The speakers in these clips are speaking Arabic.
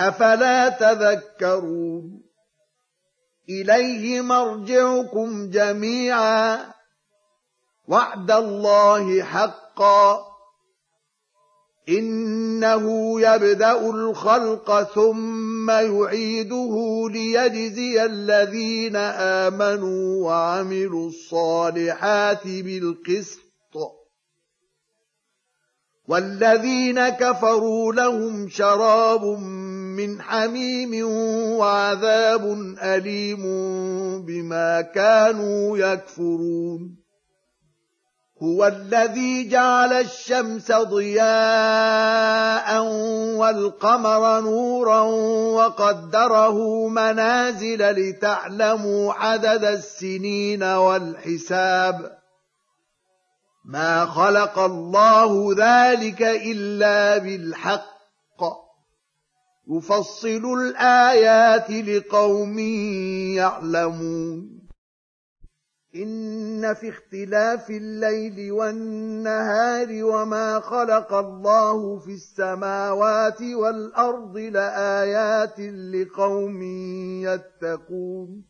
أفلا تذكرون؟ إليه مرجعكم جميعا. وعد الله حقا. إنه يبدأ الخلق ثم يعيده ليجزي الذين آمنوا وعملوا الصالحات بالقسط. والذين كفروا لهم شراب من حميم وعذاب أليم بما كانوا يكفرون. هو الذي جعل الشمس ضياء والقمر نورا وقدره منازل لتعلموا عدد السنين والحساب. ما خلق الله ذلك إلا بالحق. يفصل الآيات لقوم يعلمون. إن في اختلاف الليل والنهار وما خلق الله في السماوات والأرض لآيات لقوم يتقون.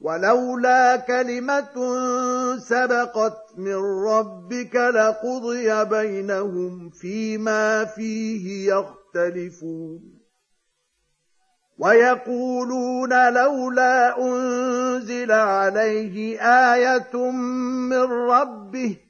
ولولا كلمة سبقت من ربك لقضي بينهم فيما فيه يختلفون. ويقولون لولا أنزل عليه آية من ربه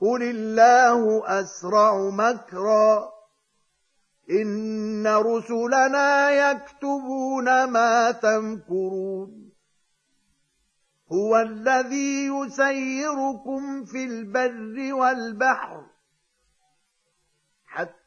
قل الله اسرع مكرا ان رسلنا يكتبون ما تمكرون هو الذي يسيركم في البر والبحر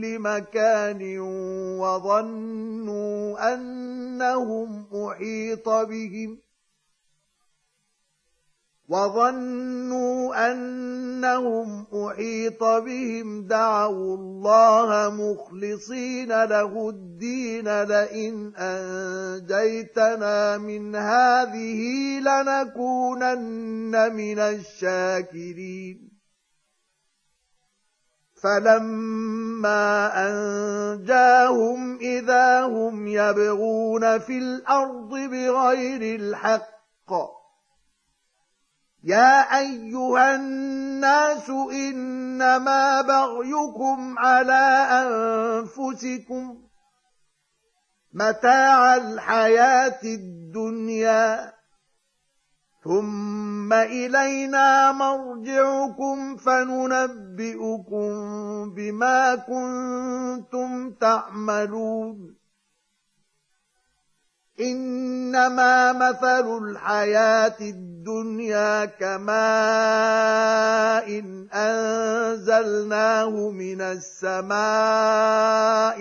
كل مكان وظنوا أنهم أحيط بهم وظنوا أنهم أحيط بهم دعوا الله مخلصين له الدين لئن أنجيتنا من هذه لنكونن من الشاكرين فلما انجاهم اذا هم يبغون في الأرض بغير الحق يا ايها الناس انما بغيكم على انفسكم متاع الحياة الدنيا ثم الينا مرجعكم فننبئكم بما كنتم تعملون انما مثل الحياة الدنيا كماء إن انزلناه من السماء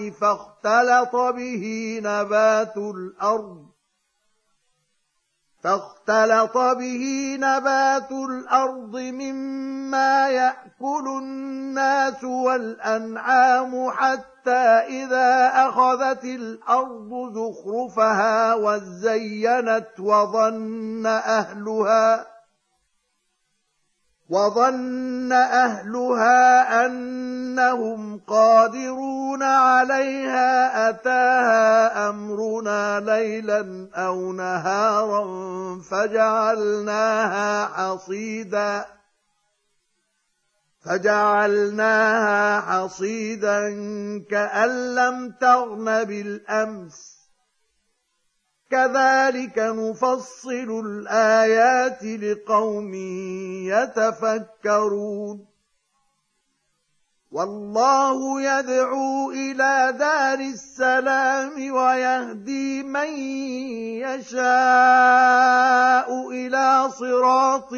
فاختلط به نبات الأرض فاختلط به نبات الأرض مما يأكل الناس والأنعام حتى إذا أخذت الأرض زخرفها وزينت وظن أهلها وظن أهلها أنهم قادرون عليها أتاها أمرنا ليلا أو نهارا فجعلناها حصيدا فجعلناها حصيدا كأن لم تغن بالأمس كذلك نفصل الآيات لقوم يتفكرون. والله يدعو إلى دار السلام ويهدي من يشاء إلى صراط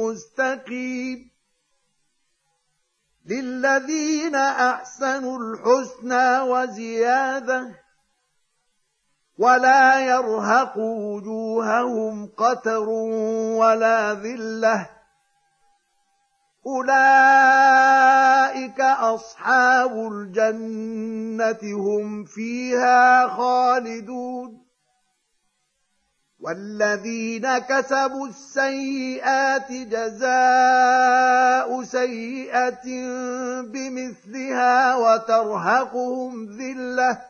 مستقيم. للذين أحسنوا الحسنى وزيادة ولا يرهق وجوههم قتر ولا ذلة. أولئك أصحاب الجنة هم فيها خالدون. والذين كسبوا السيئات جزاء سيئة بمثلها وترهقهم ذلة.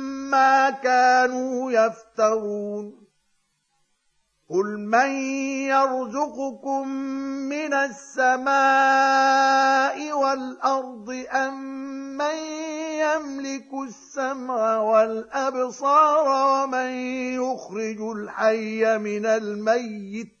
ما كانوا يفترون. قل من يرزقكم من السماء والارض ام من يملك السمع والابصار ومن يخرج الحي من الميت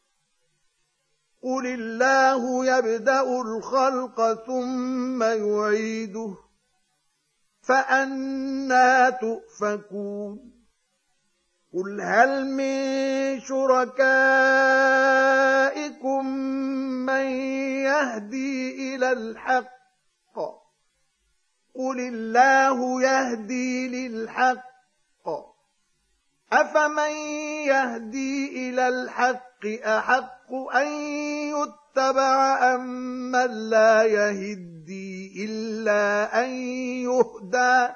قل الله يبدا الخلق ثم يعيده فانا تؤفكون قل هل من شركائكم من يهدي إلى الحق قل الله يهدي للحق أفمن يهدي إلى الحق أحق أن يتبع أم من لا يهدي إلا أن يهدى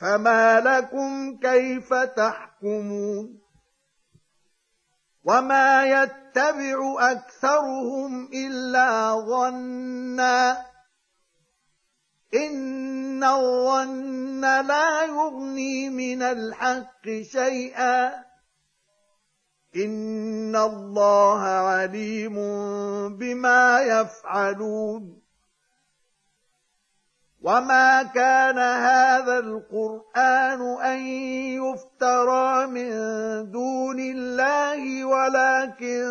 فما لكم كيف تحكمون وما يتبع أكثرهم إلا ظنّا إن الظن لا يغني من الحق شيئا إن الله عليم بما يفعلون وما كان هذا القرآن أن يفترى من دون الله ولكن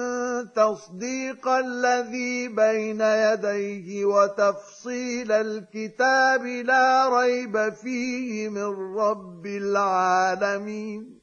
تصديق الذي بين يديه وتفصيل الكتاب لا ريب فيه من رب العالمين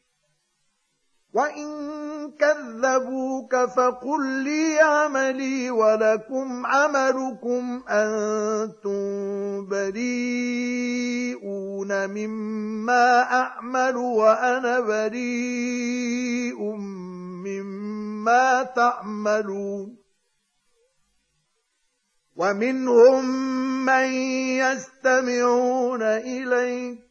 وإن كذبوك فقل لي عملي ولكم عملكم أنتم بريئون مما أعمل وأنا بريء مما تعملون ومنهم من يستمعون إليك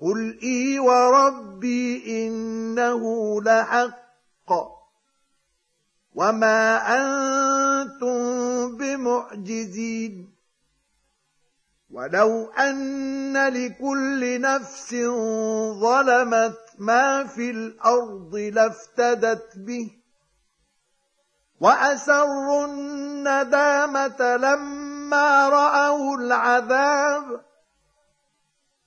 قل اي وربي انه لحق وما أنتم بمعجزين ولو ان لكل نفس ظلمت ما في الأرض لافتدت به واسروا الندامه لما راوا العذاب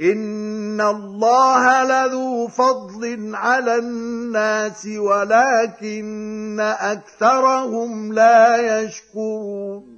ان الله لذو فضل على الناس ولكن اكثرهم لا يشكرون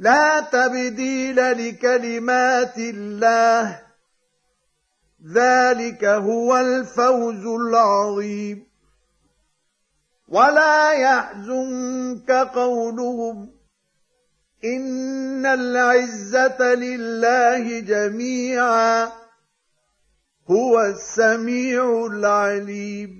لا تبديل لكلمات الله. ذلك هو الفوز العظيم. ولا يحزنك قولهم. إن العزة لله جميعا. هو السميع العليم.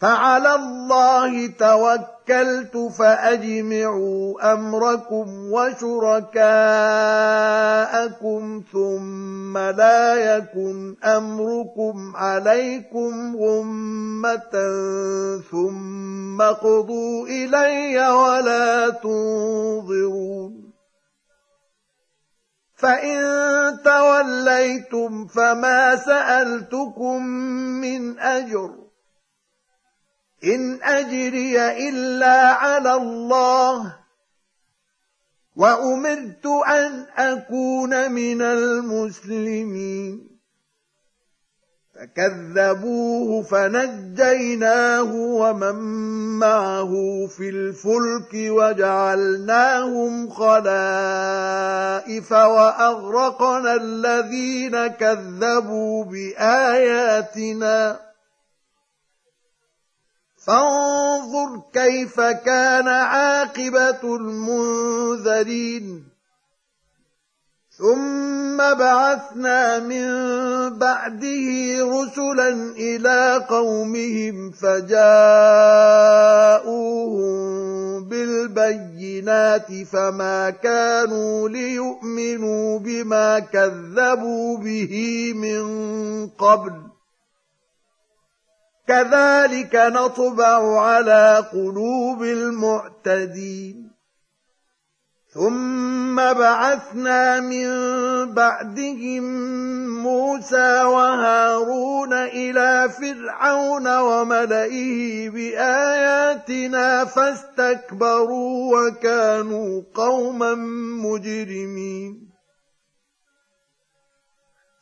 فعلى الله توكلت فأجمعوا أمركم وشركاءكم ثم لا يكن أمركم عليكم غمة ثم قضوا إلي ولا تنظرون فإن توليتم فما سألتكم من أجر إن أجري إلا على الله وأمرت أن أكون من المسلمين. فكذبوه فنجيناه ومن معه في الفلك وجعلناهم خلائف وأغرقنا الذين كذبوا بآياتنا. فانظر كيف كان عاقبة المنذرين. ثم بعثنا من بعده رسلا إلى قومهم فجاءوهم بالبينات فما كانوا ليؤمنوا بما كذبوا به من قبل. كذلك نطبع على قلوب المعتدين. ثم بعثنا من بعدهم موسى وهارون إلى فرعون وملئه بآياتنا فاستكبروا وكانوا قوما مجرمين.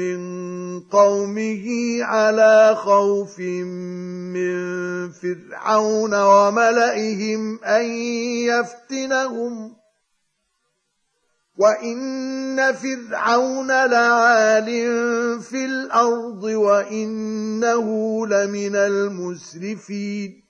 من قومه على خوف من فرعون وملئهم أن يفتنهم. وإن فرعون لعال في الأرض وإنه لمن المسرفين.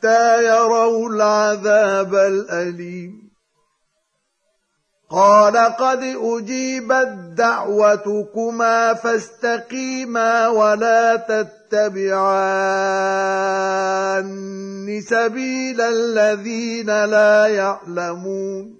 حتى يروا العذاب الأليم. قال قد أجيبت دعوتكما فاستقيما ولا تتبعان سبيل الذين لا يعلمون.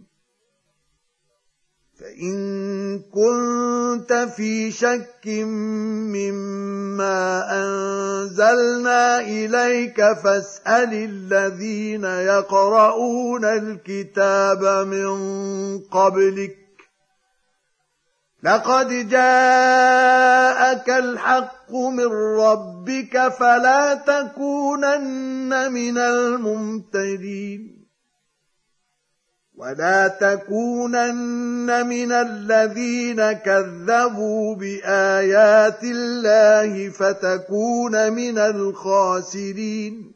فإن كنت في شك مما أنزلنا إليك فاسأل الذين يقرؤون الكتاب من قبلك. لقد جاءك الحق من ربك فلا تكونن من الممترين. ولا تكونن من الذين كذبوا بايات الله فتكون من الخاسرين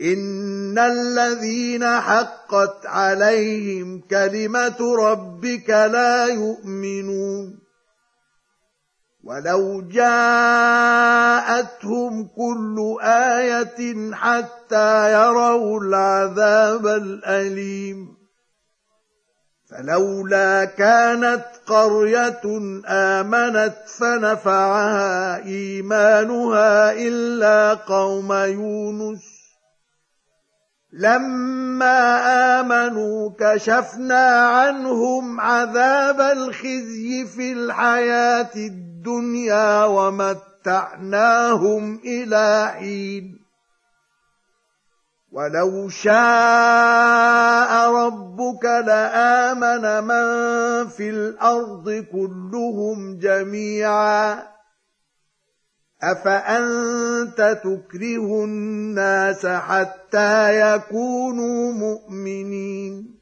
ان الذين حقت عليهم كلمه ربك لا يؤمنون ولو جاءتهم كل إيه حتى يروا العذاب الاليم فلولا كانت قريه امنت فنفعها ايمانها الا قوم يونس لما امنوا كشفنا عنهم عذاب الخزي في الحياة الدنيا ومتعناهم إلى حين. ولو شاء ربك لآمن من في الأرض كلهم جميعا. أفأنت تكره الناس حتى يكونوا مؤمنين؟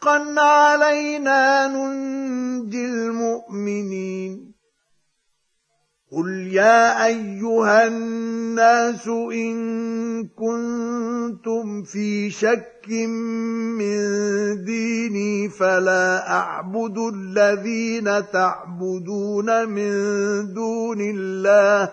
حقا علينا ننجي المؤمنين. قل يا أيها الناس إن كنتم في شك من ديني فلا أعبد الذين تعبدون من دون الله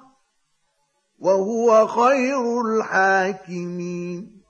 وهو خير الحاكمين